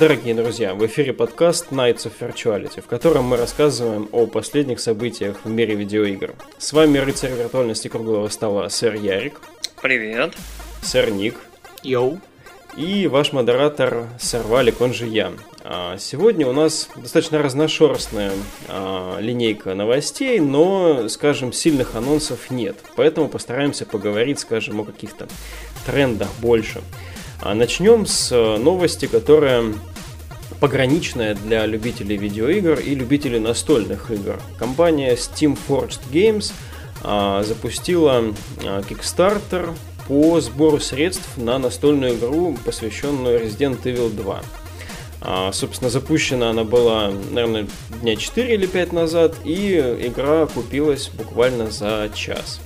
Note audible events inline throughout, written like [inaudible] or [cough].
Дорогие друзья, в эфире подкаст Nights of Virtuality, в котором мы рассказываем о последних событиях в мире видеоигр. С вами рыцарь виртуальности круглого стола, сэр Ярик. Привет. Сэр Ник. Йоу. И ваш модератор, сэр Валик, он же я. А, сегодня у нас достаточно разношерстная а, линейка новостей, но, скажем, сильных анонсов нет. Поэтому постараемся поговорить, скажем, о каких-то трендах больше. А начнем с э, новости, которая пограничная для любителей видеоигр и любителей настольных игр. Компания Steam Forged Games а, запустила а, Kickstarter по сбору средств на настольную игру, посвященную Resident Evil 2. А, собственно, запущена она была, наверное, дня 4 или 5 назад, и игра купилась буквально за час.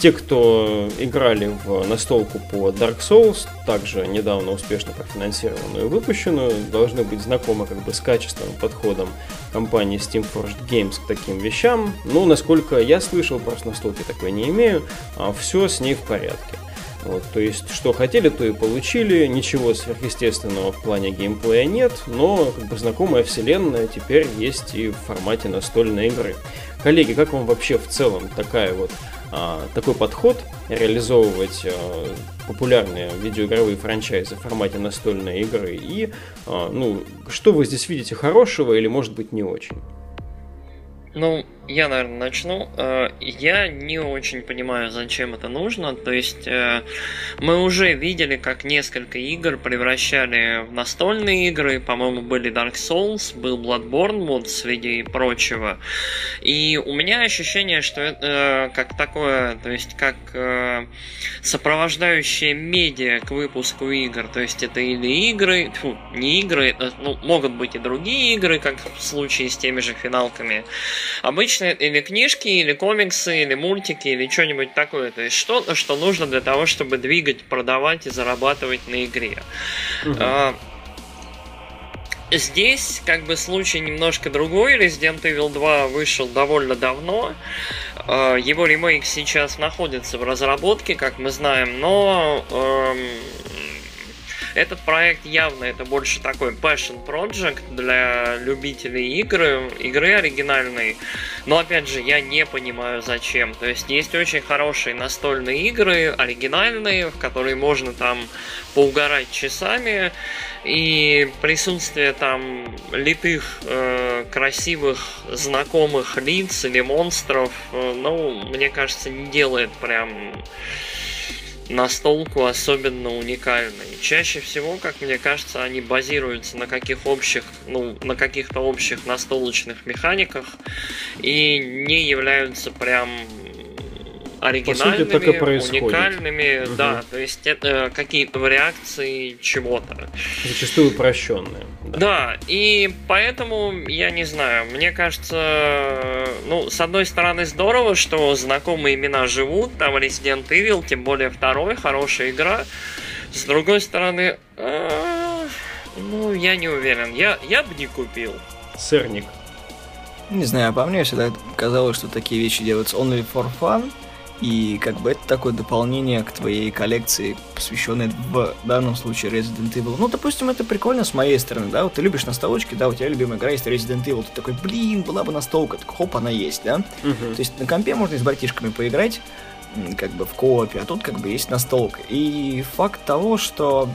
Те, кто играли в настолку по Dark Souls, также недавно успешно профинансированную и выпущенную, должны быть знакомы как бы с качественным подходом компании Steam Forged Games к таким вещам. Но, насколько я слышал, просто настолки такой не имею, а все с ней в порядке. Вот, то есть, что хотели, то и получили. Ничего сверхъестественного в плане геймплея нет, но как бы знакомая вселенная теперь есть и в формате настольной игры. Коллеги, как вам вообще в целом такая вот такой подход реализовывать а, популярные видеоигровые франчайзы в формате настольной игры и а, ну что вы здесь видите хорошего или может быть не очень? Ну, я, наверное, начну. Э, я не очень понимаю, зачем это нужно. То есть э, мы уже видели, как несколько игр превращали в настольные игры. По-моему, были Dark Souls, был Bloodborne, вот среди прочего. И у меня ощущение, что это э, как такое, то есть как сопровождающее медиа к выпуску игр. То есть это или игры, фу, не игры, ну, могут быть и другие игры, как в случае с теми же финалками. Обычно обычно или книжки, или комиксы, или мультики, или что-нибудь такое. То есть что-то, что нужно для того, чтобы двигать, продавать и зарабатывать на игре. Угу. А, здесь как бы случай немножко другой. Resident Evil 2 вышел довольно давно. А, его ремейк сейчас находится в разработке, как мы знаем, но эм, этот проект явно это больше такой passion project для любителей игры, игры оригинальной. Но опять же, я не понимаю зачем. То есть есть очень хорошие настольные игры, оригинальные, в которые можно там поугарать часами. И присутствие там литых, э, красивых, знакомых лиц или монстров, э, ну, мне кажется, не делает прям настолку особенно уникальной. Чаще всего, как мне кажется, они базируются на каких общих, ну, на каких-то общих настолочных механиках и не являются прям оригинальными, По сути, так и уникальными, угу. да, то есть это какие-то реакции чего-то. Зачастую упрощенные. Да. да, и поэтому, я не знаю, мне кажется, ну, с одной стороны, здорово, что знакомые имена живут, там Resident Evil, тем более второй, хорошая игра. С другой стороны, а, ну, я не уверен, я, я бы не купил. Сырник. Не знаю, по мне всегда казалось, что такие вещи делаются only for fun, и как бы это такое дополнение к твоей коллекции, посвященной в данном случае Resident Evil. Ну, допустим, это прикольно с моей стороны, да, вот ты любишь настолочки, да, у тебя любимая игра есть Resident Evil, ты такой, блин, была бы настолка, так хоп, она есть, да. Uh-huh. То есть на компе можно и с братишками поиграть, как бы в коопе, а тут как бы есть настолка. И факт того, что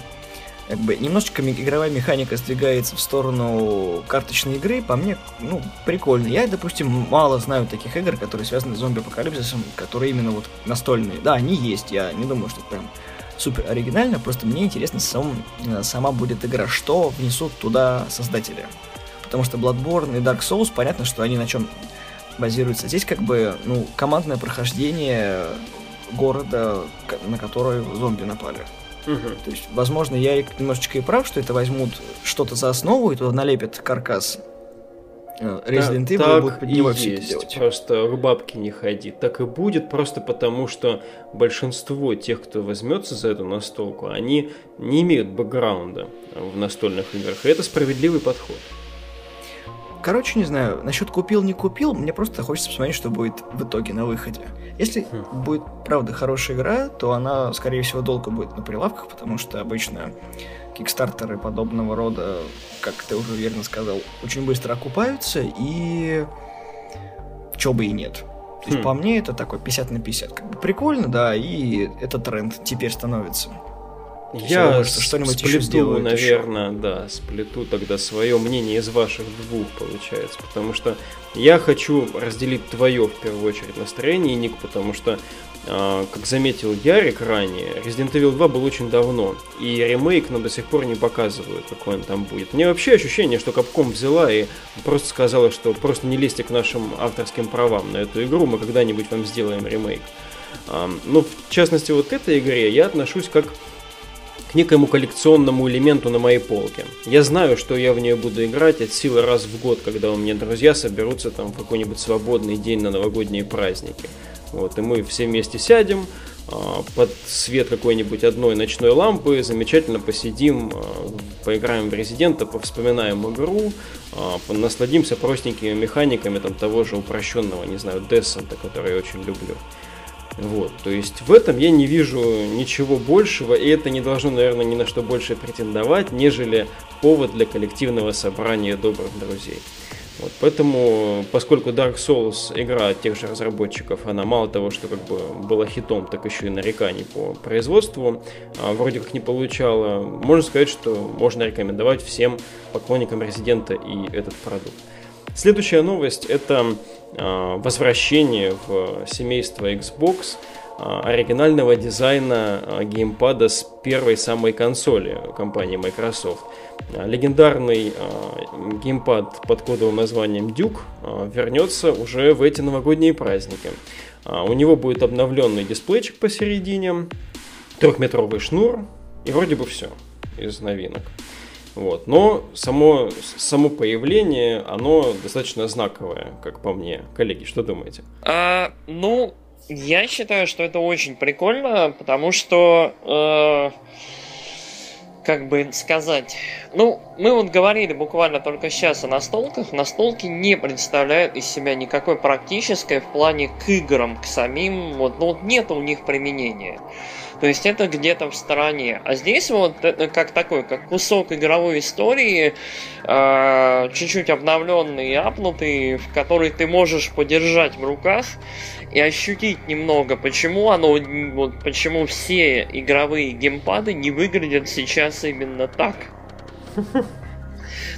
как бы немножечко игровая механика сдвигается в сторону карточной игры, по мне, ну, прикольно. Я, допустим, мало знаю таких игр, которые связаны с зомби-апокалипсисом, которые именно вот настольные. Да, они есть, я не думаю, что это прям супер оригинально, просто мне интересно сам, э, сама будет игра, что внесут туда создатели. Потому что Bloodborne и Dark Souls, понятно, что они на чем базируются. Здесь как бы, ну, командное прохождение города, на который зомби напали. Угу. То есть, возможно, я немножечко и прав, что это возьмут что-то за основу и туда налепят каркас э, Resident Evil так, будут под него все есть. делать. Просто к бабке не ходи. Так и будет просто потому, что большинство тех, кто возьмется за эту настолку, они не имеют бэкграунда в настольных играх. И это справедливый подход. Короче, не знаю, насчет купил, не купил, мне просто хочется посмотреть, что будет в итоге на выходе. Если хм. будет, правда, хорошая игра, то она, скорее всего, долго будет на прилавках, потому что обычно кикстартеры подобного рода, как ты уже верно сказал, очень быстро окупаются, и чё бы и нет. То есть, хм. по мне, это такой 50 на 50. Как бы прикольно, да, и это тренд теперь становится. Я что-нибудь сплету, сделают наверное, еще. да, сплету тогда свое мнение из ваших двух, получается. Потому что я хочу разделить твое, в первую очередь, настроение, Ник, потому что а, как заметил Ярик ранее, Resident Evil 2 был очень давно, и ремейк, но до сих пор не показывают, какой он там будет. Мне вообще ощущение, что Capcom взяла и просто сказала, что просто не лезьте к нашим авторским правам на эту игру, мы когда-нибудь вам сделаем ремейк. Но ну, в частности вот к этой игре я отношусь как к некоему коллекционному элементу на моей полке. Я знаю, что я в нее буду играть от силы раз в год, когда у меня друзья соберутся там в какой-нибудь свободный день на новогодние праздники. Вот, и мы все вместе сядем, а, под свет какой-нибудь одной ночной лампы, замечательно посидим, а, поиграем в Резидента, повспоминаем игру, а, насладимся простенькими механиками там, того же упрощенного, не знаю, Дессента, который я очень люблю. Вот, то есть в этом я не вижу ничего большего, и это не должно, наверное, ни на что больше претендовать, нежели повод для коллективного собрания добрых друзей. Вот, поэтому, поскольку Dark Souls игра тех же разработчиков, она мало того, что как бы была хитом, так еще и нареканий по производству а, вроде как не получала, можно сказать, что можно рекомендовать всем поклонникам Резидента и этот продукт. Следующая новость это а, возвращение в семейство Xbox а, оригинального дизайна а, геймпада с первой самой консоли компании Microsoft. Легендарный геймпад под кодовым названием Duke вернется уже в эти новогодние праздники. У него будет обновленный дисплейчик посередине, трехметровый шнур и вроде бы все из новинок. Вот. Но само, само появление, оно достаточно знаковое, как по мне. Коллеги, что думаете? А, ну, я считаю, что это очень прикольно, потому что... Э как бы сказать, ну, мы вот говорили буквально только сейчас о настолках. Настолки не представляют из себя никакой практической в плане к играм, к самим, вот, ну, вот нет у них применения. То есть это где-то в стороне. А здесь вот это как такой, как кусок игровой истории, э, чуть-чуть обновленный и апнутый, в который ты можешь подержать в руках и ощутить немного, почему оно, вот почему все игровые геймпады не выглядят сейчас именно так.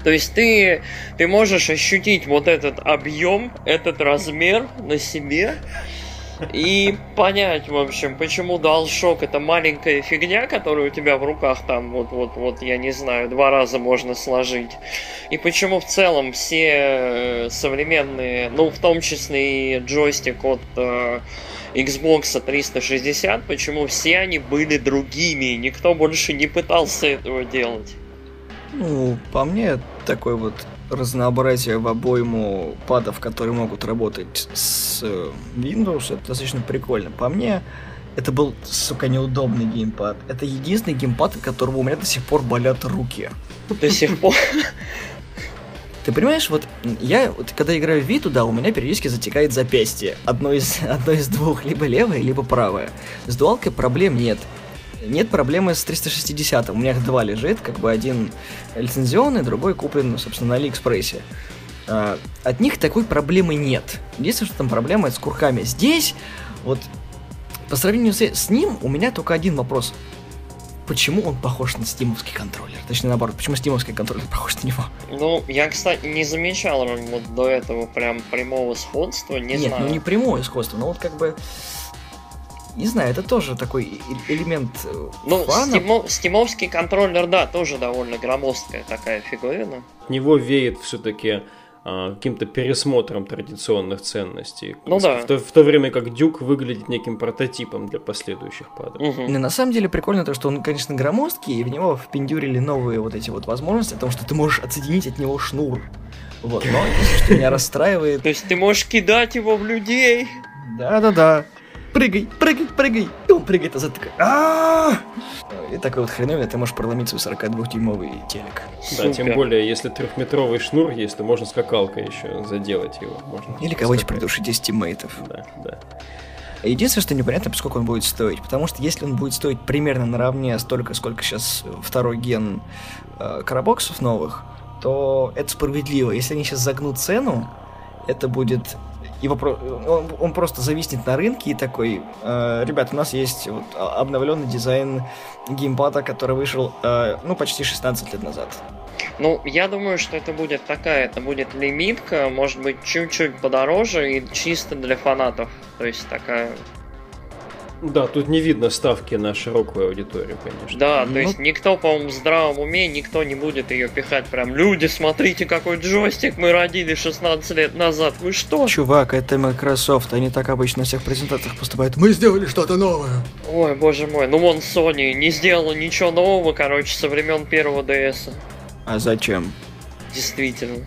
То есть ты, ты можешь ощутить вот этот объем, этот размер на себе, и понять, в общем, почему DualShock это маленькая фигня, которую у тебя в руках там вот, вот, вот, я не знаю, два раза можно сложить. И почему в целом все э, современные, ну, в том числе и джойстик от э, Xbox 360, почему все они были другими, никто больше не пытался этого делать. Ну, по мне, такой вот разнообразие в обойму падов, которые могут работать с э, Windows, это достаточно прикольно. По мне, это был, сука, неудобный геймпад. Это единственный геймпад, от которого у меня до сих пор болят руки. До сих пор? Ты понимаешь, вот я, вот, когда играю в Виту, да, у меня периодически затекает запястье. Одно из, [laughs] одно из двух, либо левое, либо правое. С дуалкой проблем нет. Нет проблемы с 360. У меня их два лежит, как бы один лицензионный, другой куплен, собственно, на Алиэкспрессе. А, от них такой проблемы нет. Единственное, что там проблема с курками. Здесь, вот, по сравнению с, с ним, у меня только один вопрос. Почему он похож на стимовский контроллер? Точнее, наоборот, почему стимовский контроллер похож на него? Ну, я, кстати, не замечал вот до этого прям прямого сходства, не Нет, знаю. ну не прямое сходство, но вот как бы не знаю, это тоже такой элемент э, Ну, фана. Стимо, стимовский контроллер, да, тоже довольно громоздкая такая фигурина. От него веет все-таки а, каким-то пересмотром традиционных ценностей. Ну да. В то, в то время как Дюк выглядит неким прототипом для последующих падов. Угу. Ну, на самом деле прикольно то, что он, конечно, громоздкий, и в него впендюрили новые вот эти вот возможности, о том, что ты можешь отсоединить от него шнур. Вот, но что меня расстраивает... То есть ты можешь кидать его в людей? Да-да-да прыгай, прыгай, прыгай. И он прыгает, а за такой, а И такой вот хреновина, ты можешь проломить свой 42-дюймовый телек. Да, тем более, если трехметровый шнур есть, то можно скакалкой еще заделать его. Можно Или кого-нибудь придушить из тиммейтов. Да, да. Единственное, что непонятно, сколько он будет стоить. Потому что если он будет стоить примерно наравне столько, сколько сейчас второй ген э, карабоксов новых, то это справедливо. Если они сейчас загнут цену, это будет его он, он просто зависнет на рынке и такой, э, ребят, у нас есть вот обновленный дизайн геймпада, который вышел, э, ну, почти 16 лет назад. Ну, я думаю, что это будет такая, это будет лимитка, может быть, чуть-чуть подороже и чисто для фанатов. То есть такая да, тут не видно ставки на широкую аудиторию, конечно. Да, то есть ну. никто, по-моему, в здравом уме, никто не будет ее пихать прям. Люди, смотрите, какой джойстик мы родили 16 лет назад. Вы что? Чувак, это Microsoft. Они так обычно на всех презентациях поступают. Мы сделали что-то новое. Ой, боже мой. Ну вон Sony не сделала ничего нового, короче, со времен первого DS. А зачем? Действительно.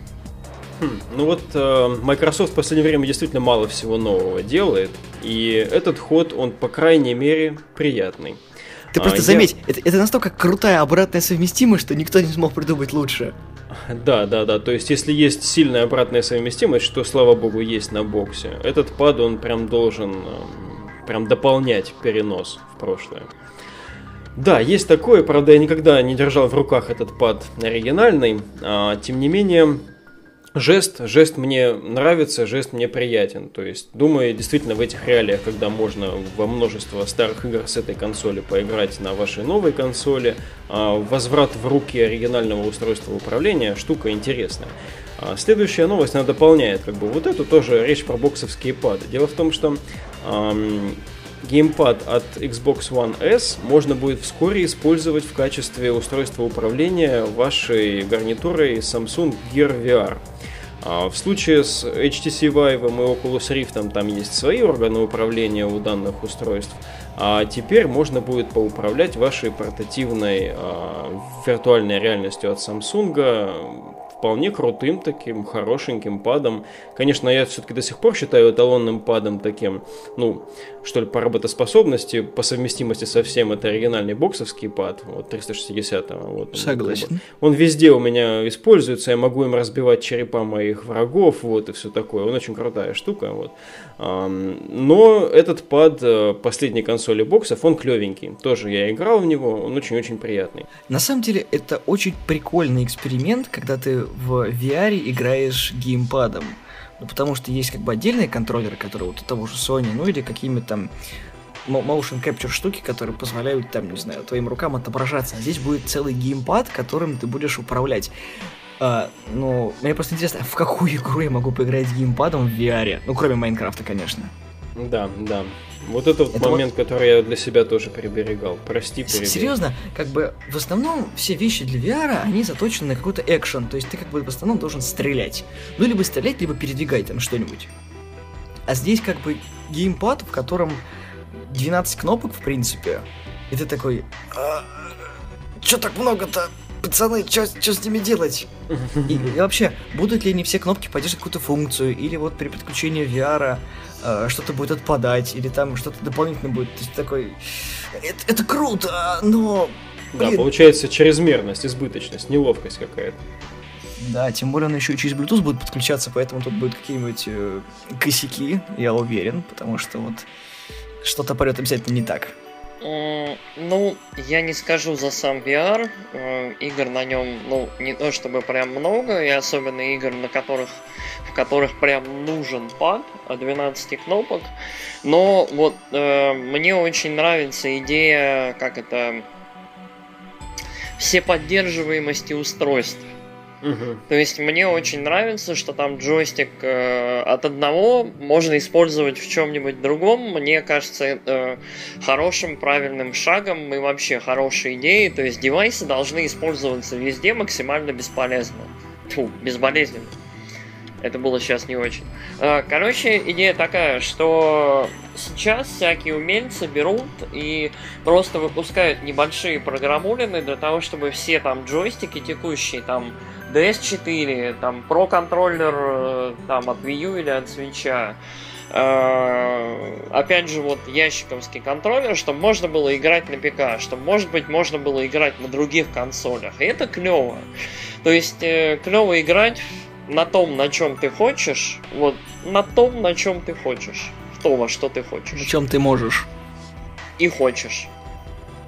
Хм, ну вот э, Microsoft в последнее время действительно мало всего нового делает, и этот ход, он, по крайней мере, приятный. Ты просто а, заметь, я... это, это настолько крутая обратная совместимость, что никто не смог придумать лучше. Да, да, да. То есть, если есть сильная обратная совместимость, что, слава богу, есть на боксе, этот пад, он прям должен э, прям дополнять перенос в прошлое. Да, есть такое, правда, я никогда не держал в руках этот пад оригинальный, а, тем не менее, Жест, жест мне нравится, жест мне приятен. То есть, думаю, действительно в этих реалиях, когда можно во множество старых игр с этой консоли поиграть на вашей новой консоли, а, возврат в руки оригинального устройства управления штука интересная. А, следующая новость, она дополняет как бы вот эту тоже речь про боксовские пады. Дело в том, что геймпад от Xbox One S можно будет вскоре использовать в качестве устройства управления вашей гарнитурой Samsung Gear VR. А в случае с HTC Vive и Oculus Rift там есть свои органы управления у данных устройств, а теперь можно будет поуправлять вашей портативной а, виртуальной реальностью от Samsung вполне крутым таким, хорошеньким падом. Конечно, я все-таки до сих пор считаю эталонным падом таким, ну, что ли, по работоспособности, по совместимости со всем, это оригинальный боксовский пад, вот 360 вот, Согласен. Он, он везде у меня используется, я могу им разбивать черепа моих врагов, вот, и все такое. Он очень крутая штука, вот. Но этот пад э, последней консоли боксов, он клевенький. Тоже я играл в него, он очень-очень приятный. На самом деле, это очень прикольный эксперимент, когда ты в VR играешь геймпадом. Ну, потому что есть как бы отдельные контроллеры, которые вот у того же Sony, ну или какими-то там motion capture штуки, которые позволяют там, не знаю, твоим рукам отображаться. А здесь будет целый геймпад, которым ты будешь управлять. А, ну, мне просто интересно, в какую игру я могу поиграть геймпадом в VR? Ну, кроме Майнкрафта, конечно. Да, да. Вот это, это момент, вот... который я для себя тоже приберегал. Прости, приберегал. Серьезно, как бы в основном все вещи для VR, они заточены на какой-то экшен. То есть ты как бы в основном должен стрелять. Ну, либо стрелять, либо передвигать там что-нибудь. А здесь как бы геймпад, в котором 12 кнопок, в принципе. И ты такой... А, Чё так много-то? Пацаны, что с ними делать? И, и вообще, будут ли они все кнопки поддерживать какую-то функцию? Или вот при подключении VR э, что-то будет отпадать, или там что-то дополнительно будет. То есть такой... Это, это круто, но... Блин. Да, получается чрезмерность, избыточность, неловкость какая-то. Да, тем более он еще и через Bluetooth будет подключаться, поэтому тут будут какие-нибудь э, косяки, я уверен, потому что вот что-то пойдет обязательно не так. Ну, я не скажу за сам VR. Э, игр на нем, ну, не то чтобы прям много, и особенно игр, на которых, в которых прям нужен пад от 12 кнопок. Но вот э, мне очень нравится идея, как это, все поддерживаемости устройств. То есть мне очень нравится, что там джойстик э, от одного можно использовать в чем-нибудь другом. Мне кажется, это хорошим, правильным шагом и вообще хорошей идеей. То есть девайсы должны использоваться везде максимально бесполезно. Фу, безболезненно. Это было сейчас не очень. Э, короче, идея такая, что сейчас всякие умельцы берут и просто выпускают небольшие программулины для того, чтобы все там джойстики текущие, там DS4, там Pro контроллер э, там от Wii U или от Switch. Э, опять же, вот ящиковский контроллер, чтобы можно было играть на ПК, чтобы, может быть, можно было играть на других консолях. И это клево. То есть, э, клево играть на том, на чем ты хочешь, вот на том, на чем ты хочешь. То, во что ты хочешь. На чем ты можешь. И хочешь.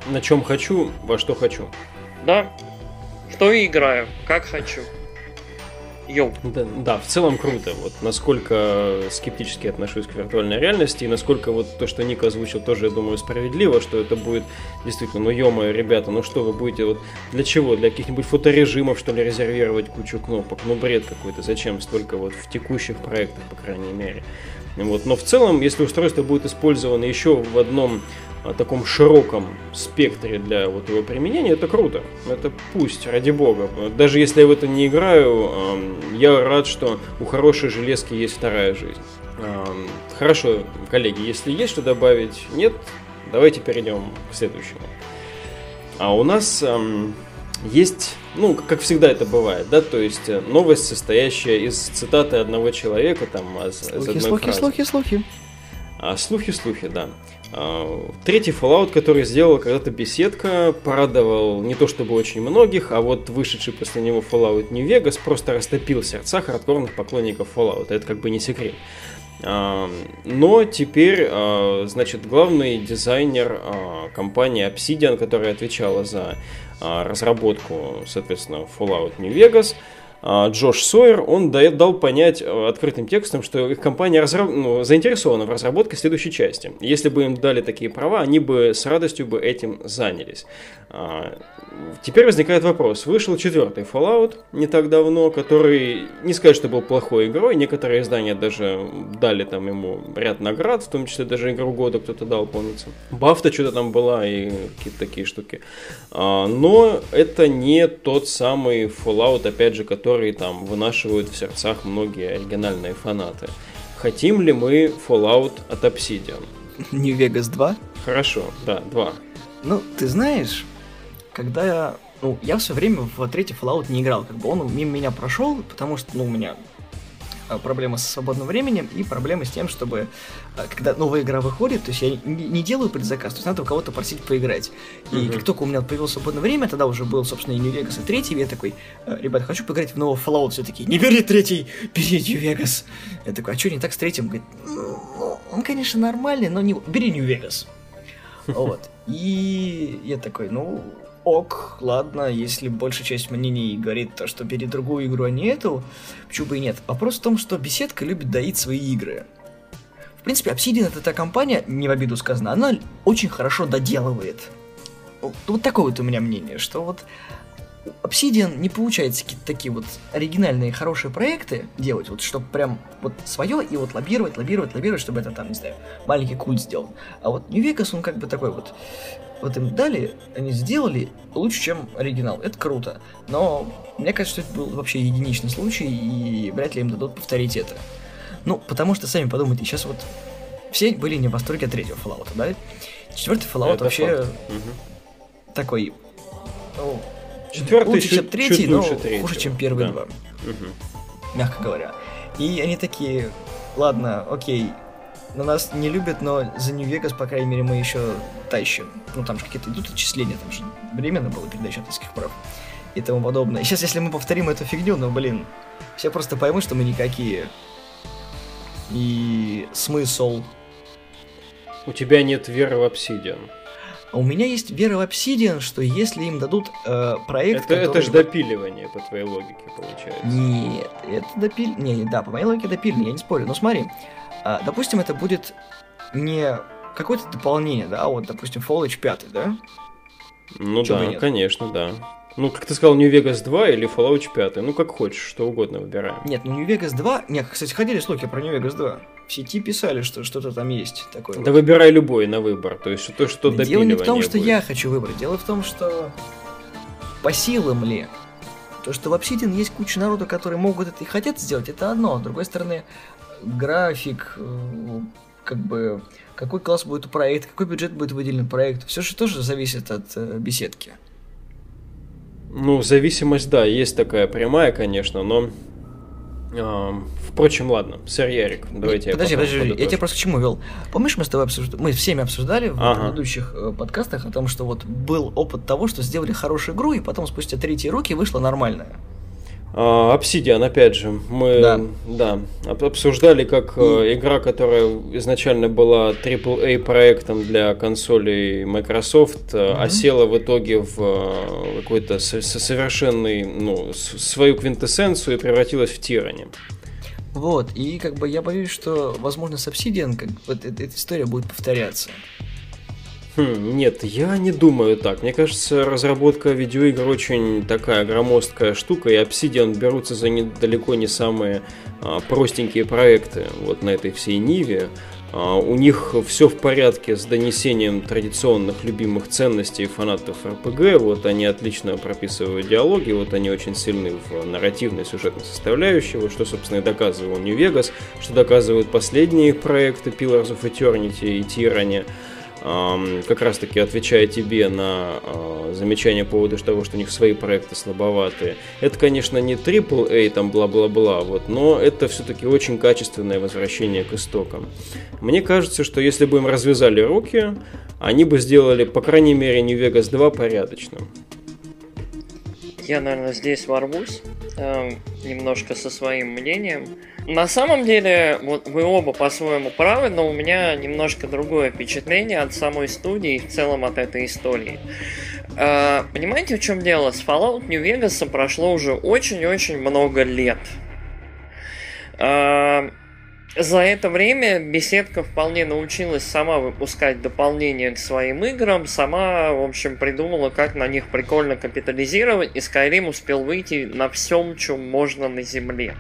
На чем хочу, во что хочу. Да. В то и играю, как хочу. Йоу. Да, да, в целом круто. Вот насколько скептически отношусь к виртуальной реальности, и насколько вот то, что Ник озвучил, тоже, я думаю, справедливо, что это будет действительно, ну ё ребята, ну что вы будете, вот для чего? Для каких-нибудь фоторежимов, что ли, резервировать кучу кнопок? Ну бред какой-то, зачем столько вот в текущих проектах, по крайней мере. Вот. Но в целом, если устройство будет использовано еще в одном таком широком спектре для вот его применения, это круто. Это пусть, ради бога. Даже если я в это не играю, я рад, что у хорошей железки есть вторая жизнь. Хорошо, коллеги, если есть что добавить, нет, давайте перейдем к следующему. А у нас есть, ну, как всегда это бывает, да, то есть э, новость, состоящая из цитаты одного человека, там, из, слухи, из одной слухи, фразы. Слухи, слухи, слухи. А, слухи, слухи, да. А, третий Fallout, который сделал когда-то беседка, порадовал не то чтобы очень многих, а вот вышедший после него Fallout New Vegas просто растопил сердца хардкорных поклонников Fallout. Это как бы не секрет. А, но теперь, а, значит, главный дизайнер компании Obsidian, которая отвечала за разработку, соответственно, Fallout New Vegas, а, Джош Сойер, он дал понять э, открытым текстом, что их компания разраб... ну, заинтересована в разработке следующей части. Если бы им дали такие права, они бы с радостью бы этим занялись. А, теперь возникает вопрос. Вышел четвертый Fallout не так давно, который, не сказать, что был плохой игрой, некоторые издания даже дали там ему ряд наград, в том числе даже игру года кто-то дал, помнится. Бафта что-то там была и какие-то такие штуки. А, но это не тот самый Fallout, опять же, который которые там вынашивают в сердцах многие оригинальные фанаты. Хотим ли мы Fallout от Obsidian? New Vegas 2? Хорошо, да, 2. Ну, ты знаешь, когда я... Ну, я все время в третий Fallout не играл, как бы он мимо меня прошел, потому что, ну, у меня проблема со свободным временем и проблема с тем, чтобы э, когда новая игра выходит, то есть я не делаю предзаказ, то есть надо у кого-то просить поиграть. И uh-huh. как только у меня появилось свободное время, тогда уже был, собственно, и New Vegas, и третий, и я такой, «Э, ребят, хочу поиграть в новый Fallout, все таки не бери третий, бери New Vegas. Я такой, а что не так с третьим? Говорит, ну, он, конечно, нормальный, но не... Бери New Vegas. Вот. И я такой, ну, ок, ладно, если большая часть мнений говорит то, что бери другую игру, а не эту, почему бы и нет. Вопрос в том, что беседка любит доить свои игры. В принципе, Obsidian это та компания, не в обиду сказано, она очень хорошо доделывает. Вот, такое вот у меня мнение, что вот Obsidian не получается какие-то такие вот оригинальные хорошие проекты делать, вот чтобы прям вот свое и вот лоббировать, лоббировать, лоббировать, чтобы это там, не знаю, маленький культ сделал. А вот New Vegas, он как бы такой вот вот им дали, они сделали лучше, чем оригинал. Это круто. Но мне кажется, что это был вообще единичный случай, и вряд ли им дадут повторить это. Ну, потому что, сами подумайте, сейчас вот все были не в восторге от третьего Fallout, да? Четвертый Fallout это вообще факт. такой... Ну, Четвертый лучше, чем третий, но третьего. хуже, чем первые да. два. Угу. Мягко говоря. И они такие, ладно, окей, на нас не любят, но за Нью-Вегас, по крайней мере, мы еще тащим. Ну, там же какие-то идут отчисления, там же временно было передача авторских прав и тому подобное. Сейчас, если мы повторим эту фигню, ну, блин, все просто поймут, что мы никакие. И смысл. У тебя нет веры в Obsidian. А у меня есть вера в Obsidian, что если им дадут э, проект... Это, который... это же допиливание, по твоей логике, получается. Нет, это. Не, не, да, по моей логике допиливание, я не спорю. Но смотри, а, допустим, это будет не какое-то дополнение, да, вот, допустим, Fallout 5, да? Ну Чего да, конечно, да. Ну, как ты сказал, New Vegas 2 или Fallout 5, ну как хочешь, что угодно выбираем. Нет, ну New Vegas 2, нет, кстати, ходили слухи про New Vegas 2. В сети писали, что что-то там есть такое. Да вот. выбирай любой на выбор, то есть то, что Дело не в том, что будет. я хочу выбрать, дело в том, что по силам ли то, что в Obsidian есть куча народа, которые могут это и хотят сделать, это одно. С другой стороны, график, э, как бы какой класс будет у проекта, какой бюджет будет выделен проекту. Все же тоже зависит от э, беседки. Ну, зависимость, да, есть такая прямая, конечно, но... Э, впрочем, ладно, сэр Ярик, давайте Подожди, я подожди, подожди, я тебя просто к чему вел? Помнишь, мы с тобой обсуждали, мы всеми обсуждали в ага. предыдущих э, подкастах о том, что вот был опыт того, что сделали хорошую игру, и потом спустя третьи руки вышла нормальная. А, Obsidian, опять же, мы да. Да, обсуждали как mm. игра, которая изначально была AAA проектом для консолей Microsoft, mm-hmm. осела в итоге в э, какой-то совершенный, ну, свою квинтэссенцию и превратилась в тиране. Вот, и как бы я боюсь, что, возможно, с Obsidian как, вот эта история будет повторяться. Хм, нет, я не думаю так. Мне кажется, разработка видеоигр очень такая громоздкая штука, и Obsidian берутся за не, далеко не самые а, простенькие проекты вот на этой всей Ниве. А, у них все в порядке с донесением традиционных любимых ценностей фанатов РПГ. Вот они отлично прописывают диалоги, вот они очень сильны в нарративной сюжетной составляющей, вот что, собственно, и доказывал New Vegas, что доказывают последние проекты Pillars of Eternity и Tyranny как раз таки отвечая тебе на а, замечание по поводу того, что у них свои проекты слабоватые. Это, конечно, не AAA, там бла-бла-бла, вот, но это все-таки очень качественное возвращение к истокам. Мне кажется, что если бы им развязали руки, они бы сделали, по крайней мере, New Vegas 2 порядочным. Я, наверное, здесь ворвусь э, немножко со своим мнением. На самом деле, вот вы оба по-своему правы, но у меня немножко другое впечатление от самой студии и в целом от этой истории. Uh, понимаете, в чем дело? С Fallout New Vegas прошло уже очень-очень много лет. Uh, за это время беседка вполне научилась сама выпускать дополнения к своим играм, сама, в общем, придумала, как на них прикольно капитализировать, и Skyrim успел выйти на всем, чем можно на Земле.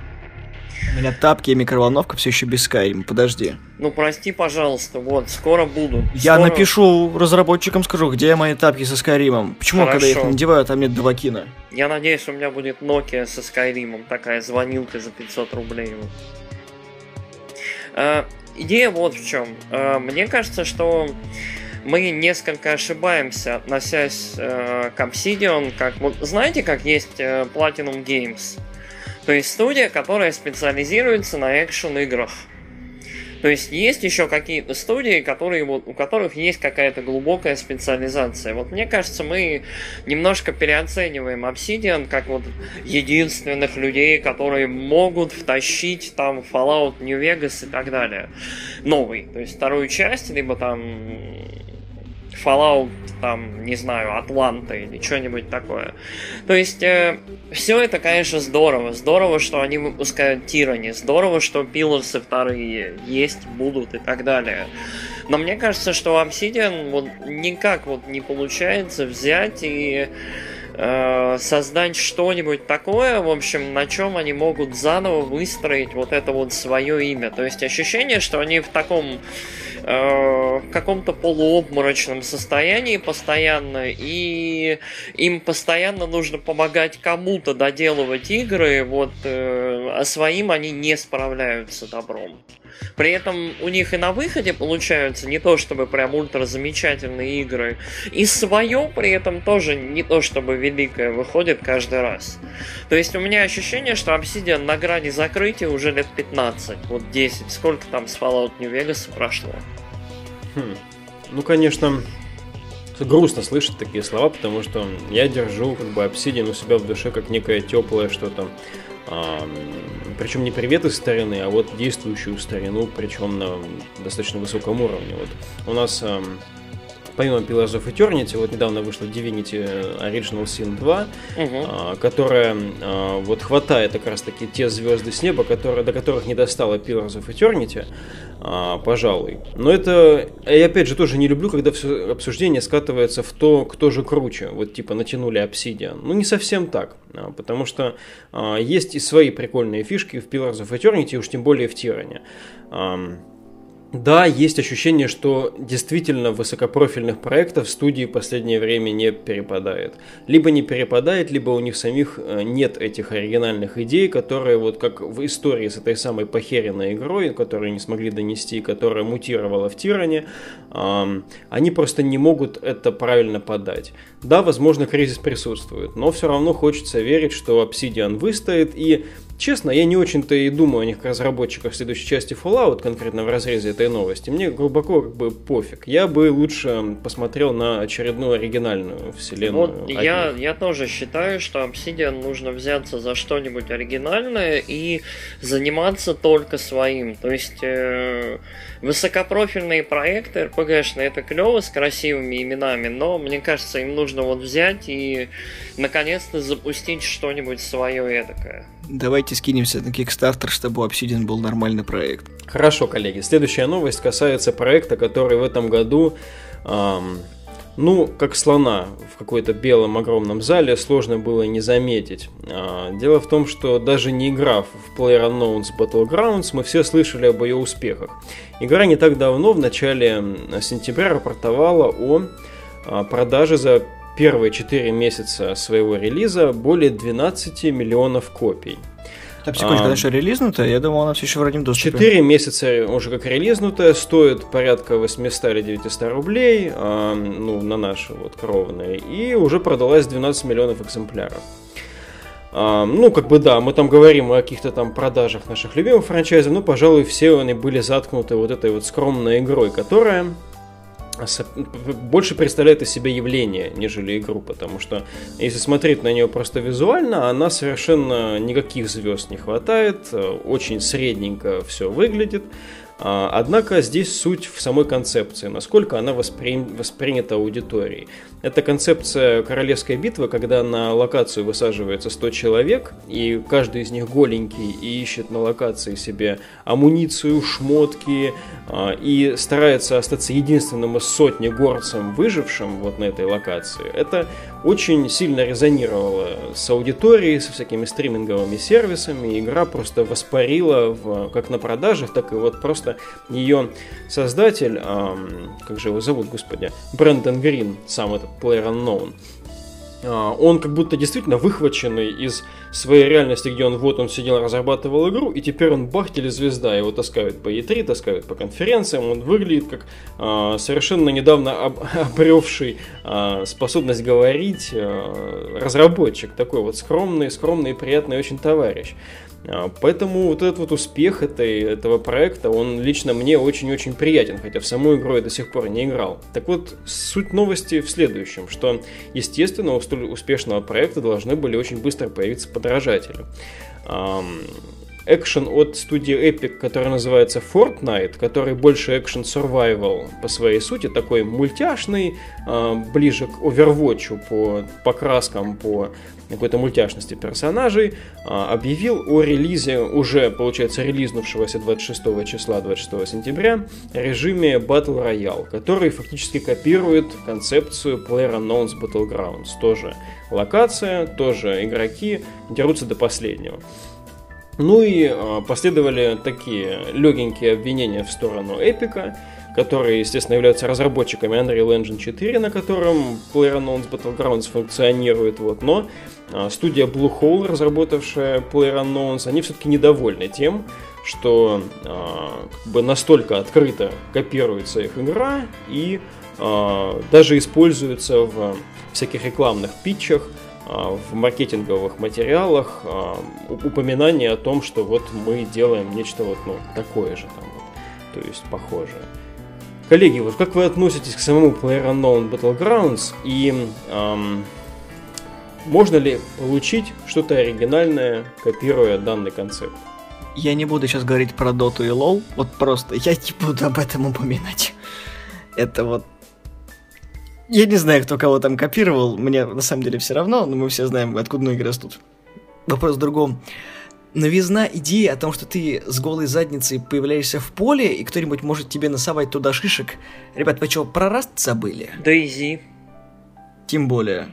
У меня тапки и микроволновка все еще без Skyrim. Подожди. Ну прости, пожалуйста, вот, скоро будут. Я напишу разработчикам, скажу, где мои тапки со Скайримом. Почему, Хорошо. когда я их надеваю, там нет Двакина? Я надеюсь, у меня будет Nokia со Скайримом, такая звонилка за 500 рублей. Идея вот в чем. А, мне кажется, что мы несколько ошибаемся, относясь э, к Obsidian, как вот знаете, как есть э, Platinum Games. То есть студия, которая специализируется на экшен-играх. То есть есть еще какие-то студии, которые, вот, у которых есть какая-то глубокая специализация. Вот мне кажется, мы немножко переоцениваем Obsidian как вот единственных людей, которые могут втащить там Fallout New Vegas и так далее. Новый. То есть вторую часть, либо там Fallout, там, не знаю, Атланта или что-нибудь такое. То есть, э, все это, конечно, здорово. Здорово, что они выпускают Тирани. Здорово, что пилосы вторые есть, будут и так далее. Но мне кажется, что Obsidian вот никак вот не получается взять и э, создать что-нибудь такое, в общем, на чем они могут заново выстроить вот это вот свое имя. То есть ощущение, что они в таком Э, каком-то полуобморочном состоянии постоянно, и им постоянно нужно помогать кому-то доделывать игры, вот, э, а своим они не справляются добром. При этом у них и на выходе получаются не то чтобы прям ультра замечательные игры, и свое при этом тоже не то чтобы великое выходит каждый раз. То есть у меня ощущение, что Obsidian на грани закрытия уже лет 15, вот 10, сколько там с Fallout New Vegas прошло. Хм. Ну, конечно, грустно слышать такие слова, потому что я держу как бы Obsidian у себя в душе как некое теплое что-то. Причем не привет из старины, а вот действующую старину, причем на достаточно высоком уровне. Вот у нас помимо Pillars of Eternity, вот недавно вышла Divinity Original Sin 2, угу. а, которая а, вот хватает как раз таки те звезды с неба, которые, до которых не достала Pillars of Eternity, пожалуй. Но это, я опять же тоже не люблю, когда все обсуждение скатывается в то, кто же круче. Вот типа натянули Obsidian. Ну не совсем так, а, потому что есть и свои прикольные фишки в Pillars of Eternity, уж тем более в Тиране. Да, есть ощущение, что действительно высокопрофильных проектов студии в последнее время не перепадает. Либо не перепадает, либо у них самих э, нет этих оригинальных идей, которые вот как в истории с этой самой похеренной игрой, которую не смогли донести, которая мутировала в Тиране, они просто не могут это правильно подать. Да, возможно, кризис присутствует, но все равно хочется верить, что Obsidian выстоит и честно, я не очень-то и думаю о них разработчиках следующей части Fallout, конкретно в разрезе этой новости. Мне глубоко как бы пофиг. Я бы лучше посмотрел на очередную оригинальную вселенную. Вот я, я тоже считаю, что Obsidian нужно взяться за что-нибудь оригинальное и заниматься только своим. То есть э, высокопрофильные проекты RPG-шные это клево с красивыми именами, но мне кажется, им нужно вот взять и наконец-то запустить что-нибудь свое эдакое. Давайте скинемся на Kickstarter, чтобы Obsidian был нормальный проект. Хорошо, коллеги. Следующая новость касается проекта, который в этом году эм, ну, как слона в какой-то белом огромном зале сложно было не заметить. А, дело в том, что даже не играв в PlayerUnknown's Battlegrounds, мы все слышали об ее успехах. Игра не так давно, в начале сентября, рапортовала о а, продаже за первые 4 месяца своего релиза более 12 миллионов копий. Так, секундочку, а, она релизнутая? Я думал, она все еще в раннем доступе. 4 месяца уже как релизнутая, стоит порядка 800 или 900 рублей, а, ну, на наши вот кровные, и уже продалась 12 миллионов экземпляров. А, ну, как бы да, мы там говорим о каких-то там продажах наших любимых франчайзов, но, пожалуй, все они были заткнуты вот этой вот скромной игрой, которая больше представляет из себя явление, нежели игру, потому что если смотреть на нее просто визуально, она совершенно никаких звезд не хватает, очень средненько все выглядит, Однако здесь суть в самой концепции, насколько она воспри... воспринята аудиторией. Это концепция королевской битвы, когда на локацию высаживается 100 человек, и каждый из них голенький и ищет на локации себе амуницию, шмотки, а, и старается остаться единственным из сотни горцем, выжившим вот на этой локации. Это очень сильно резонировало с аудиторией, со всякими стриминговыми сервисами. Игра просто воспарила в, как на продажах, так и вот просто ее создатель, эм, как же его зовут, господи, Брэндон Грин, сам этот Player Unknown, он как будто действительно выхваченный из своей реальности, где он вот он сидел, разрабатывал игру, и теперь он бах, телезвезда, его таскают по E3, таскают по конференциям, он выглядит как э, совершенно недавно об, [laughs] обревший э, способность говорить э, разработчик, такой вот скромный, скромный приятный очень товарищ. А, поэтому вот этот вот успех этой, этого проекта, он лично мне очень-очень приятен, хотя в саму игру я до сих пор не играл. Так вот, суть новости в следующем, что, естественно, у столь успешного проекта должны были очень быстро появиться подражатели экшен от студии Epic, который называется Fortnite, который больше экшен survival по своей сути, такой мультяшный, э, ближе к Overwatch по, по краскам, по какой-то мультяшности персонажей, э, объявил о релизе, уже, получается, релизнувшегося 26 числа, 26 сентября, режиме Battle Royale, который фактически копирует концепцию PlayerUnknown's Battlegrounds. Тоже локация, тоже игроки дерутся до последнего. Ну и э, последовали такие легенькие обвинения в сторону Эпика, которые, естественно, являются разработчиками Unreal Engine 4, на котором PlayerUnknown's Battlegrounds функционирует, вот, но э, студия Bluehole, разработавшая PlayerUnknown's, они все-таки недовольны тем, что э, как бы настолько открыто копируется их игра и даже используется в всяких рекламных питчах а, в маркетинговых материалах а, упоминание о том, что вот мы делаем нечто вот ну, такое же там вот, то есть похожее. Коллеги, вот как вы относитесь к самому PlayerUnknown Battlegrounds и эм, можно ли получить что-то оригинальное, копируя данный концепт? Я не буду сейчас говорить про Доту и Лол, вот просто я не буду об этом упоминать. Это вот я не знаю, кто кого там копировал, мне на самом деле все равно, но мы все знаем, откуда ноги растут. Вопрос в другом. Новизна идеи о том, что ты с голой задницей появляешься в поле, и кто-нибудь может тебе насовать туда шишек. Ребят, вы что, про Раст забыли? Дейзи. Тем более.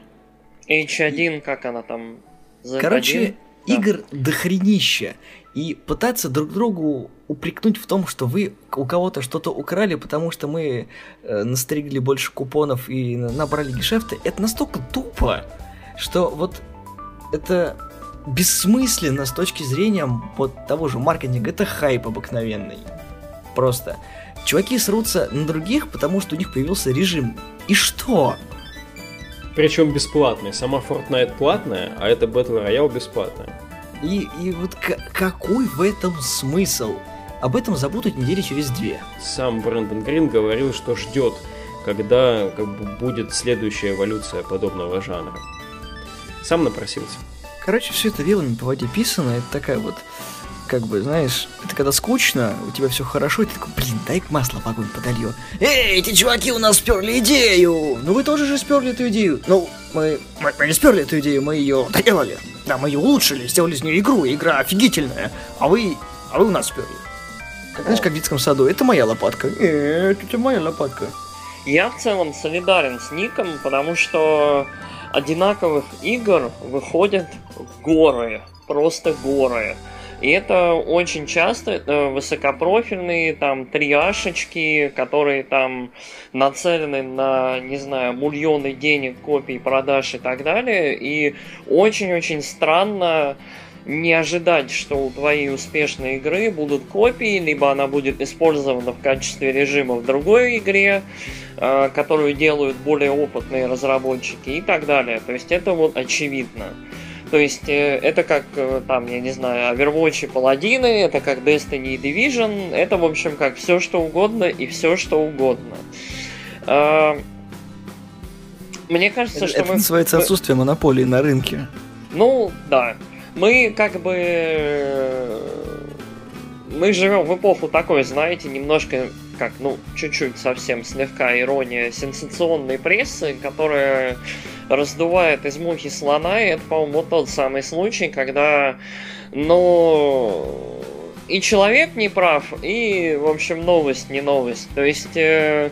H1, как она там? Z1? Короче, да. игр дохренища. И пытаться друг другу упрекнуть в том, что вы у кого-то что-то украли, потому что мы э, настригли больше купонов и набрали гешефты, это настолько тупо, что вот это бессмысленно с точки зрения вот того же маркетинга. Это хайп обыкновенный. Просто. Чуваки срутся на других, потому что у них появился режим. И что? Причем бесплатный. Сама Fortnite платная, а это Battle Royale бесплатная. И, и вот какой в этом смысл? Об этом забудут недели через две. Сам Брэндон Грин говорил, что ждет, когда как бы, будет следующая эволюция подобного жанра. Сам напросился. Короче, все это вилами по воде писано, это такая вот как бы, знаешь, это когда скучно, у тебя все хорошо, и ты такой, блин, дай масло в огонь подолью. Эй, эти чуваки у нас сперли идею! Ну вы тоже же сперли эту идею. Ну, мы, мы, мы не сперли эту идею, мы ее доделали. Да, мы ее улучшили, сделали из нее игру, игра офигительная. А вы, а вы у нас сперли. Знаешь, как в детском саду, это моя лопатка. Нет, это моя лопатка. Я в целом солидарен с Ником, потому что одинаковых игр выходят горы, просто горы. И это очень часто это высокопрофильные там триашечки, которые там нацелены на, не знаю, миллионы денег, копий, продаж и так далее. И очень-очень странно не ожидать, что у твоей успешной игры будут копии, либо она будет использована в качестве режима в другой игре, э, которую делают более опытные разработчики и так далее. То есть это вот очевидно. То есть э, это как, э, там, я не знаю, Overwatch и Паладины, это как Destiny и Division, это, в общем, как все что угодно и все что угодно. Мне кажется, это, что это мы... называется отсутствие монополии на рынке. Ну, да. Мы как бы... Э, мы живем в эпоху такой, знаете, немножко как, ну, чуть-чуть совсем слегка ирония сенсационной прессы, которая раздувает из мухи слона, и это, по-моему, вот тот самый случай, когда, ну, и человек не прав, и, в общем, новость не новость. То есть... Э,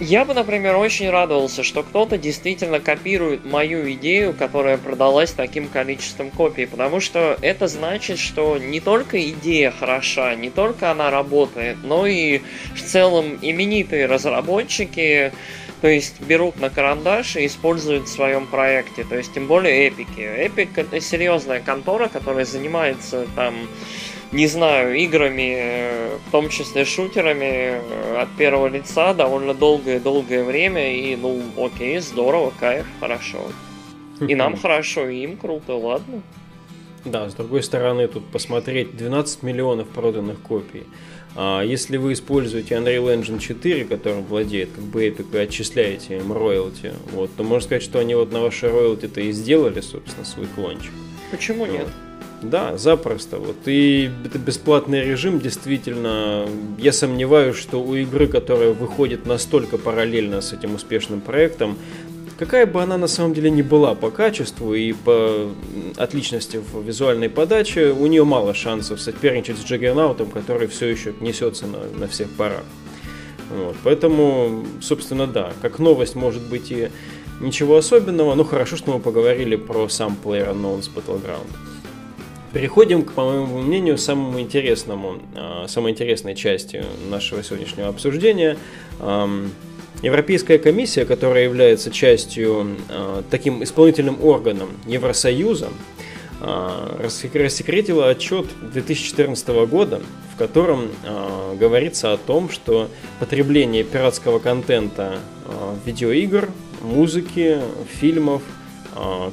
я бы, например, очень радовался, что кто-то действительно копирует мою идею, которая продалась таким количеством копий, потому что это значит, что не только идея хороша, не только она работает, но и в целом именитые разработчики, то есть берут на карандаш и используют в своем проекте, то есть тем более эпики. Эпик это серьезная контора, которая занимается там не знаю, играми, э, в том числе шутерами э, от первого лица довольно долгое-долгое время, и, ну, окей, здорово, кайф, хорошо. И нам хорошо, и им круто, ладно. Да, с другой стороны, тут посмотреть 12 миллионов проданных копий. А если вы используете Unreal Engine 4, которым владеет как бы Epic, и отчисляете им роялти, вот, то можно сказать, что они вот на ваши роялти-то и сделали, собственно, свой клончик. Почему вот. нет? Да, запросто. Вот. И это бесплатный режим, действительно, я сомневаюсь, что у игры, которая выходит настолько параллельно с этим успешным проектом, какая бы она на самом деле не была по качеству и по отличности в визуальной подаче, у нее мало шансов соперничать с Джаггернаутом, который все еще несется на, на всех парах. Вот. Поэтому, собственно, да, как новость может быть и ничего особенного, но хорошо, что мы поговорили про сам PlayerUnknown's Battleground. Переходим, к, по моему мнению, самому интересному, а, самой интересной части нашего сегодняшнего обсуждения. Европейская комиссия, которая является частью а, таким исполнительным органом Евросоюза, а, рассекретила отчет 2014 года, в котором говорится о том, что потребление пиратского контента видеоигр, музыки, фильмов –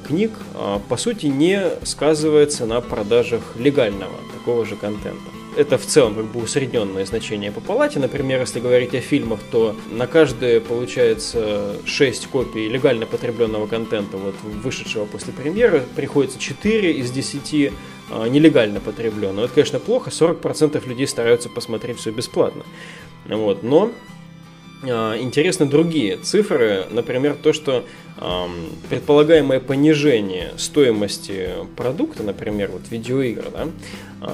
книг, а, по сути, не сказывается на продажах легального такого же контента. Это в целом как бы усредненное значение по палате. Например, если говорить о фильмах, то на каждое получается 6 копий легально потребленного контента, вот вышедшего после премьеры, приходится 4 из 10 а, нелегально потребленного. Это, конечно, плохо, 40% людей стараются посмотреть все бесплатно. Вот. Но а, интересны другие цифры, например, то, что э, предполагаемое понижение стоимости продукта, например, вот видеоигр, да,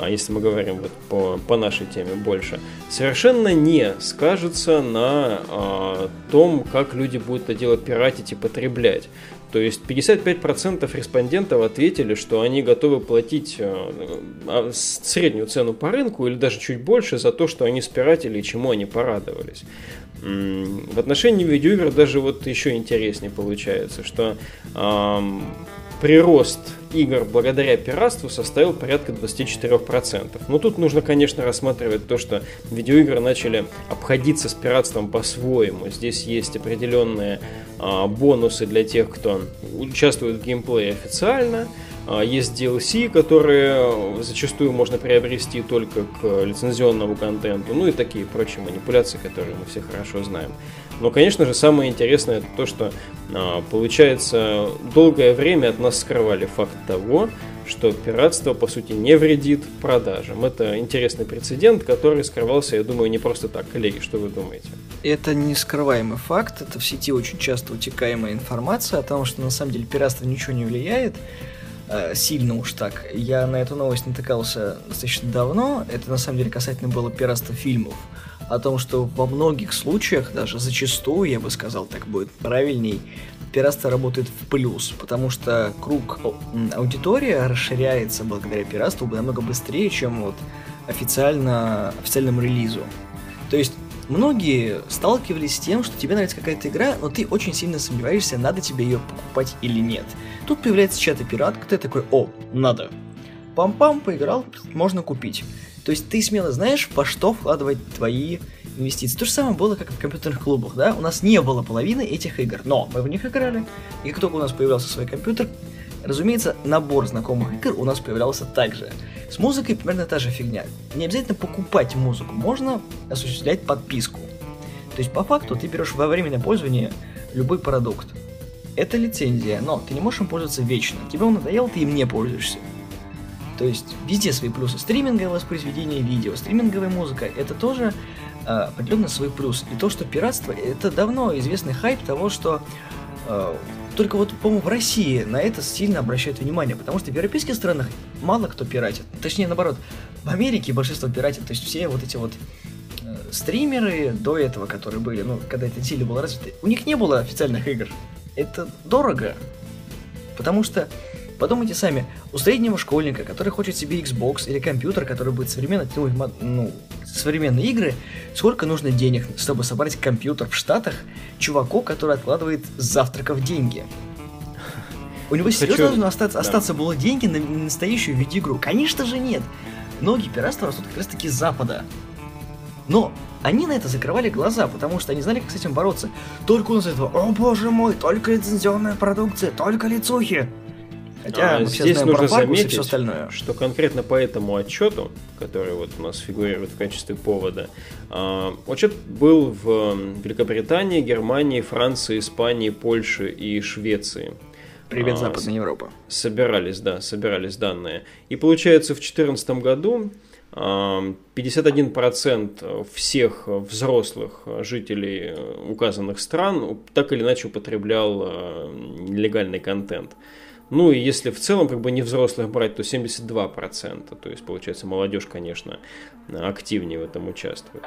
э, если мы говорим вот по, по нашей теме больше, совершенно не скажется на э, том, как люди будут это дело пиратить и потреблять. То есть 55% респондентов ответили, что они готовы платить э, среднюю цену по рынку или даже чуть больше за то, что они спиратили и чему они порадовались. В отношении видеоигр даже вот еще интереснее получается, что прирост игр благодаря пиратству составил порядка 24%. Но тут нужно, конечно, рассматривать то, что видеоигры начали обходиться с пиратством по-своему. Здесь есть определенные э, бонусы для тех, кто участвует в геймплее официально, А, есть DLC, которые зачастую можно приобрести только к лицензионному контенту, ну и такие прочие манипуляции, которые мы все хорошо знаем. Но, конечно же, самое интересное это то, что, а, получается, долгое время от нас скрывали факт того, что пиратство, по сути, не вредит продажам. Это интересный прецедент, который скрывался, я думаю, не просто так. Коллеги, что вы думаете? Это не скрываемый факт, это в сети очень часто утекаемая информация о том, что на самом деле пиратство ничего не влияет, сильно уж так. Я на эту новость натыкался достаточно давно, это на самом деле касательно было пиратства фильмов о том, что во многих случаях, даже зачастую, я бы сказал, так будет правильней, пиратство работает в плюс, потому что круг аудитории расширяется благодаря пиратству намного быстрее, чем вот официально, официальному релизу. То есть многие сталкивались с тем, что тебе нравится какая-то игра, но ты очень сильно сомневаешься, надо тебе ее покупать или нет. Тут появляется чья-то пиратка, ты такой, о, надо. Пам-пам, поиграл, можно купить. То есть ты смело знаешь, во что вкладывать твои инвестиции. То же самое было, как в компьютерных клубах, да? У нас не было половины этих игр, но мы в них играли. И как только у нас появился свой компьютер, разумеется, набор знакомых игр у нас появлялся также. С музыкой примерно та же фигня. Не обязательно покупать музыку, можно осуществлять подписку. То есть, по факту, ты берешь во время пользования любой продукт. Это лицензия, но ты не можешь им пользоваться вечно. Тебе он надоел, ты им не пользуешься. То есть везде свои плюсы. Стриминговое воспроизведение видео, стриминговая музыка, это тоже э, определенно свой плюс. И то, что пиратство, это давно известный хайп того, что э, только вот, по-моему, в России на это сильно обращают внимание, потому что в европейских странах мало кто пиратит. Точнее, наоборот, в Америке большинство пиратит. То есть все вот эти вот э, стримеры до этого, которые были, ну, когда это сильно было развито, у них не было официальных игр. Это дорого. Потому что Подумайте сами, у среднего школьника, который хочет себе Xbox или компьютер, который будет современно тянуть ну, современные игры, сколько нужно денег, чтобы собрать компьютер в Штатах чуваку, который откладывает с завтраков деньги? У него Хочу... серьезно должно остаться, да. остаться было деньги на настоящую видеоигру? Конечно же нет. Многие пиратства растут как раз таки с Запада. Но они на это закрывали глаза, потому что они знали, как с этим бороться. Только у нас этого, о боже мой, только лицензионная продукция, только лицухи. Хотя а, здесь нужно заметить, все остальное. что конкретно по этому отчету, который вот у нас фигурирует в качестве повода, э, отчет был в Великобритании, Германии, Франции, Испании, Польше и Швеции. Привет, а, Западная Европа. Собирались, да, собирались данные. И получается, в 2014 году 51% всех взрослых жителей указанных стран так или иначе употреблял нелегальный контент. Ну и если в целом как бы не взрослых брать, то 72%. То есть, получается, молодежь, конечно, активнее в этом участвует.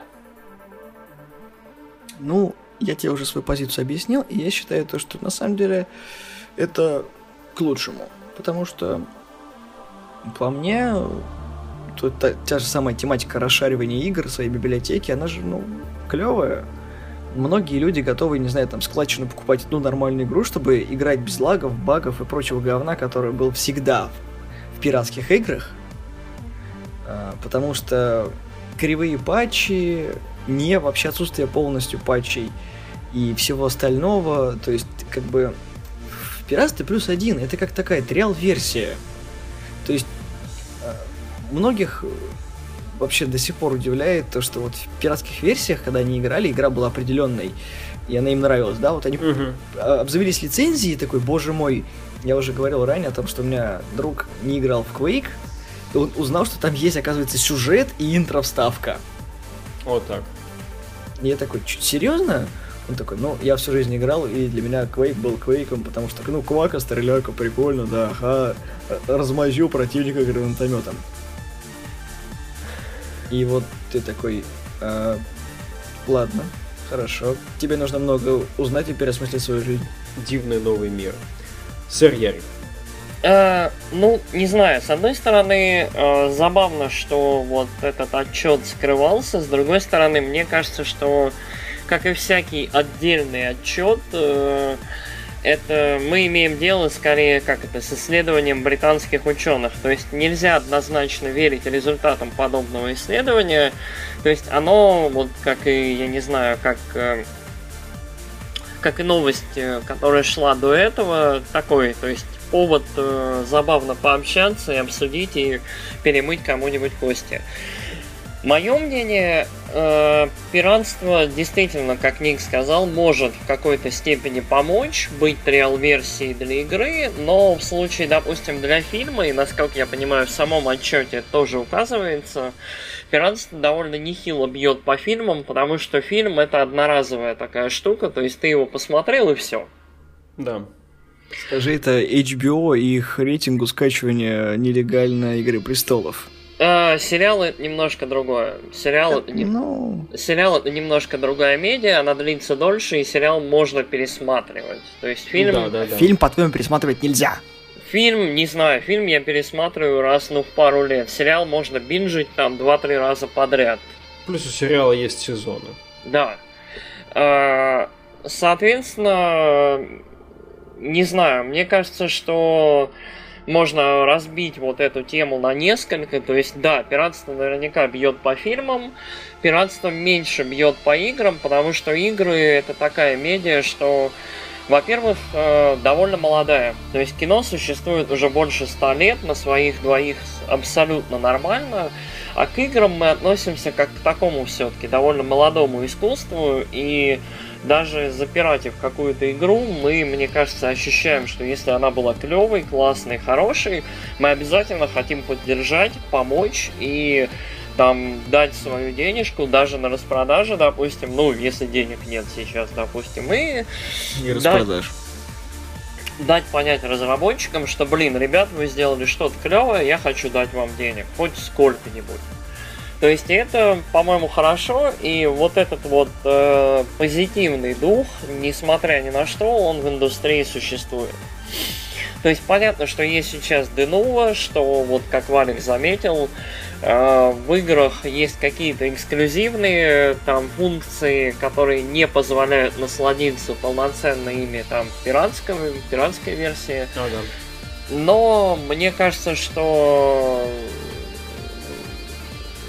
Ну, я тебе уже свою позицию объяснил, и я считаю то, что на самом деле это к лучшему. Потому что, по мне, то та, та же самая тематика расшаривания игр в своей библиотеке, она же, ну, клевая многие люди готовы, не знаю, там, складчину покупать одну нормальную игру, чтобы играть без лагов, багов и прочего говна, который был всегда в, в пиратских играх. А, потому что кривые патчи, не вообще отсутствие полностью патчей и всего остального, то есть, как бы, в пиратстве плюс один, это как такая триал-версия. То есть, а, многих вообще до сих пор удивляет то, что вот в пиратских версиях, когда они играли, игра была определенной, и она им нравилась, да, вот они uh обзавелись лицензией, такой, боже мой, я уже говорил ранее о том, что у меня друг не играл в Quake, и он узнал, что там есть, оказывается, сюжет и интро-вставка. Вот так. И я такой, серьезно? Он такой, ну, я всю жизнь играл, и для меня Quake был Quake, потому что, ну, Квака, стреляйка, прикольно, да, ага, размазю противника гранатометом. И вот ты такой, э, ладно, хорошо. Тебе нужно много узнать и переосмыслить свою жизнь. Дивный новый мир. Сэр Ярик. Э, ну, не знаю, с одной стороны, э, забавно, что вот этот отчет скрывался, с другой стороны, мне кажется, что, как и всякий отдельный отчет, э, это мы имеем дело скорее как это с исследованием британских ученых. То есть нельзя однозначно верить результатам подобного исследования. То есть оно, вот как и, я не знаю, как э, как и новость, э, которая шла до этого, такой, то есть повод э, забавно пообщаться и обсудить и перемыть кому-нибудь кости. Мое мнение, э, пиратство действительно, как Ник сказал, может в какой-то степени помочь быть реал-версией для игры, но в случае, допустим, для фильма, и насколько я понимаю, в самом отчете тоже указывается, пиратство довольно нехило бьет по фильмам, потому что фильм это одноразовая такая штука, то есть ты его посмотрел и все. Да. Скажи, это HBO и их рейтингу скачивания нелегальной Игры Престолов. А, сериал это немножко другое. Сериал, это не... ну... сериал это немножко другая медиа, она длится дольше, и сериал можно пересматривать. То есть фильм... Да, да, да. Фильм, по-твоему, пересматривать нельзя. Фильм, не знаю, фильм я пересматриваю раз, ну, в пару лет. Сериал можно бинжить там 2-3 раза подряд. Плюс у сериала есть сезоны. Да. А, соответственно, не знаю, мне кажется, что можно разбить вот эту тему на несколько. То есть, да, пиратство наверняка бьет по фильмам, пиратство меньше бьет по играм, потому что игры это такая медиа, что, во-первых, э, довольно молодая. То есть кино существует уже больше ста лет, на своих двоих абсолютно нормально. А к играм мы относимся как к такому все-таки довольно молодому искусству, и даже запиратив какую-то игру, мы, мне кажется, ощущаем, что если она была клевой, классной, хорошей, мы обязательно хотим поддержать, помочь и там дать свою денежку даже на распродаже, допустим, ну, если денег нет сейчас, допустим, и... Не распродаж. Дать, дать понять разработчикам, что, блин, ребят, вы сделали что-то клевое, я хочу дать вам денег, хоть сколько-нибудь. То есть это, по-моему, хорошо, и вот этот вот э, позитивный дух, несмотря ни на что, он в индустрии существует. То есть понятно, что есть сейчас Denuvo, что вот как Валик заметил, э, в играх есть какие-то эксклюзивные там функции, которые не позволяют насладиться полноценно ими там пиратской, пиратской версии. Ага. Но мне кажется, что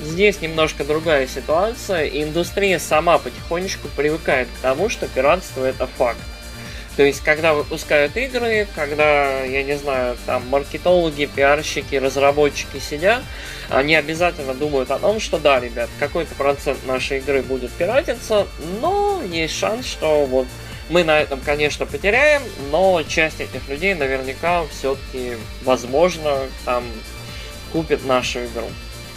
здесь немножко другая ситуация, и индустрия сама потихонечку привыкает к тому, что пиратство это факт. То есть, когда выпускают игры, когда, я не знаю, там маркетологи, пиарщики, разработчики сидят, они обязательно думают о том, что да, ребят, какой-то процент нашей игры будет пиратиться, но есть шанс, что вот мы на этом, конечно, потеряем, но часть этих людей наверняка все-таки, возможно, там купит нашу игру.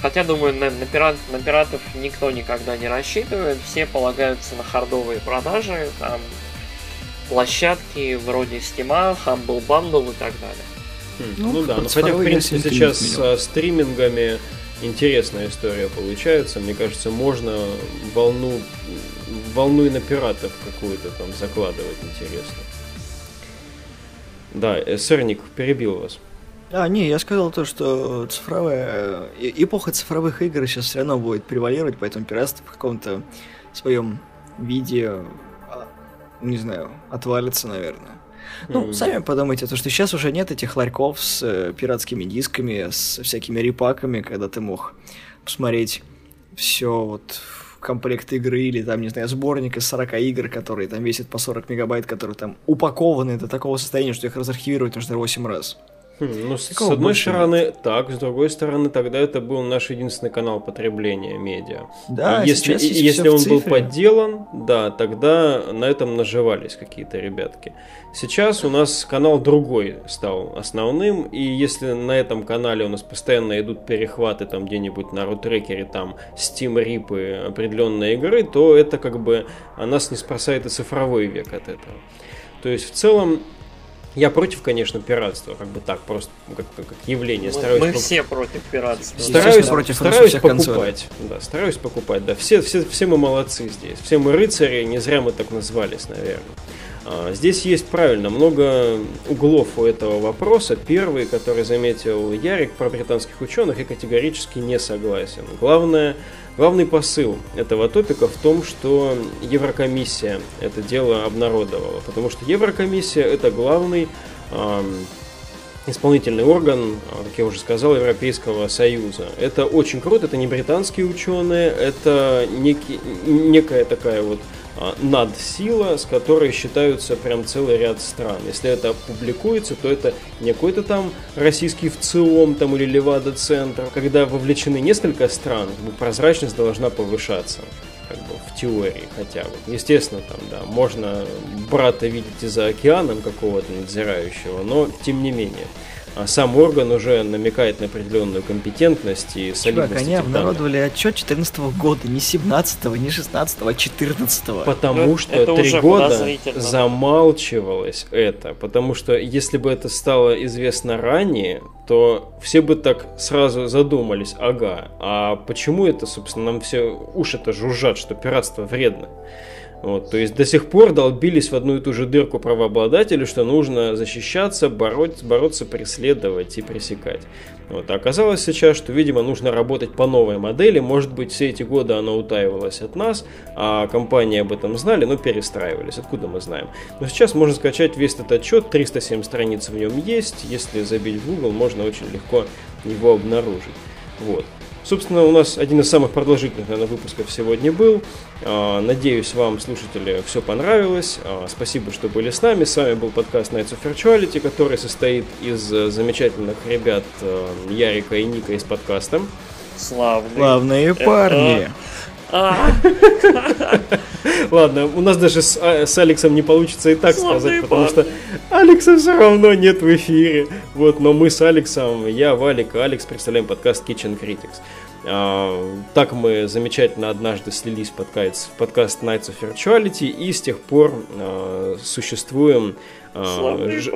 Хотя, думаю, на, на, пират, на пиратов никто никогда не рассчитывает. Все полагаются на хардовые продажи, там, площадки вроде Steam, Humble Bundle и так далее. Хм, ну, ну да, но хотя, в принципе, сейчас со стримингами интересная история получается. Мне кажется, можно волну, волну и на пиратов какую-то там закладывать интересно. Да, э, Сырник перебил вас. А, не, я сказал то, что цифровая... Э, эпоха цифровых игр сейчас все равно будет превалировать, поэтому пиратство в каком-то своем виде, а, не знаю, отвалится, наверное. Ну, mm. сами подумайте, то, что сейчас уже нет этих ларьков с э, пиратскими дисками, с всякими репаками, когда ты мог посмотреть все вот комплект игры или там, не знаю, сборник из 40 игр, которые там весят по 40 мегабайт, которые там упакованы до такого состояния, что их разархивировать нужно 8 раз. Хм, ну, с, с одной больше стороны, так, с другой стороны, тогда это был наш единственный канал потребления медиа. Да, и если, и, если он был подделан, да, тогда на этом наживались какие-то ребятки. Сейчас у нас канал другой стал основным, и если на этом канале у нас постоянно идут перехваты там где-нибудь на рутрекере, там Steam рипы определенной игры, то это как бы а нас не спасает и цифровой век от этого. То есть в целом я против, конечно, пиратства, как бы так, просто как, как явление. Мы, стараюсь мы пок... все против пиратства. Стараюсь, против стараюсь покупать. Да, стараюсь покупать, да. Все, все, все мы молодцы здесь. Все мы рыцари, не зря мы так назвались, наверное. А, здесь есть правильно много углов у этого вопроса. Первый, который заметил Ярик про британских ученых, я категорически не согласен. Главное, Главный посыл этого топика в том, что Еврокомиссия это дело обнародовала, потому что Еврокомиссия это главный э, исполнительный орган, а, как я уже сказал, Европейского Союза. Это очень круто, это не британские ученые, это некий, некая такая вот надсила, с которой считаются прям целый ряд стран. Если это публикуется, то это не какой-то там российский ВЦИОМ там, или Левада-центр. Когда вовлечены несколько стран, прозрачность должна повышаться как бы в теории хотя бы. Естественно, там, да, можно брата видеть и за океаном какого-то надзирающего, но тем не менее. А сам орган уже намекает на определенную компетентность и солидность. Чувак, они обнародовали отчет 14 года, не 17 не 16 а 14 -го. Потому ну, что три года замалчивалось это. Потому что если бы это стало известно ранее, то все бы так сразу задумались, ага, а почему это, собственно, нам все уши-то жужжат, что пиратство вредно? Вот, то есть до сих пор долбились в одну и ту же дырку правообладатели, что нужно защищаться, бороться, бороться, преследовать и пресекать. Вот, а оказалось сейчас, что, видимо, нужно работать по новой модели. Может быть, все эти годы она утаивалась от нас, а компании об этом знали, но перестраивались. Откуда мы знаем? Но сейчас можно скачать весь этот отчет, 307 страниц в нем есть. Если забить в Google, можно очень легко его обнаружить. Вот. Собственно, у нас один из самых продолжительных, наверное, выпусков сегодня был. А, надеюсь, вам, слушатели, все понравилось. А, спасибо, что были с нами. С вами был подкаст Nights of Virtuality, который состоит из э, замечательных ребят э, Ярика и Ника из подкаста. Славные. Славные парни. А. Ладно, у нас даже с, с Алексом не получится и так сказать, потому что Алекса все равно нет в эфире. Вот, но мы с Алексом, я, Валик и Алекс представляем подкаст Kitchen Critics. А, так мы замечательно однажды слились в подкаст, в подкаст Nights of Virtuality и с тех пор а, существуем а, ж,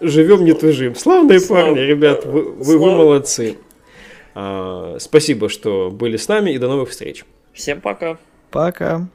живем не тужим. Славные Слав... парни, ребят, вы, вы, вы молодцы. А, спасибо, что были с нами и до новых встреч. Всем пока. Пока.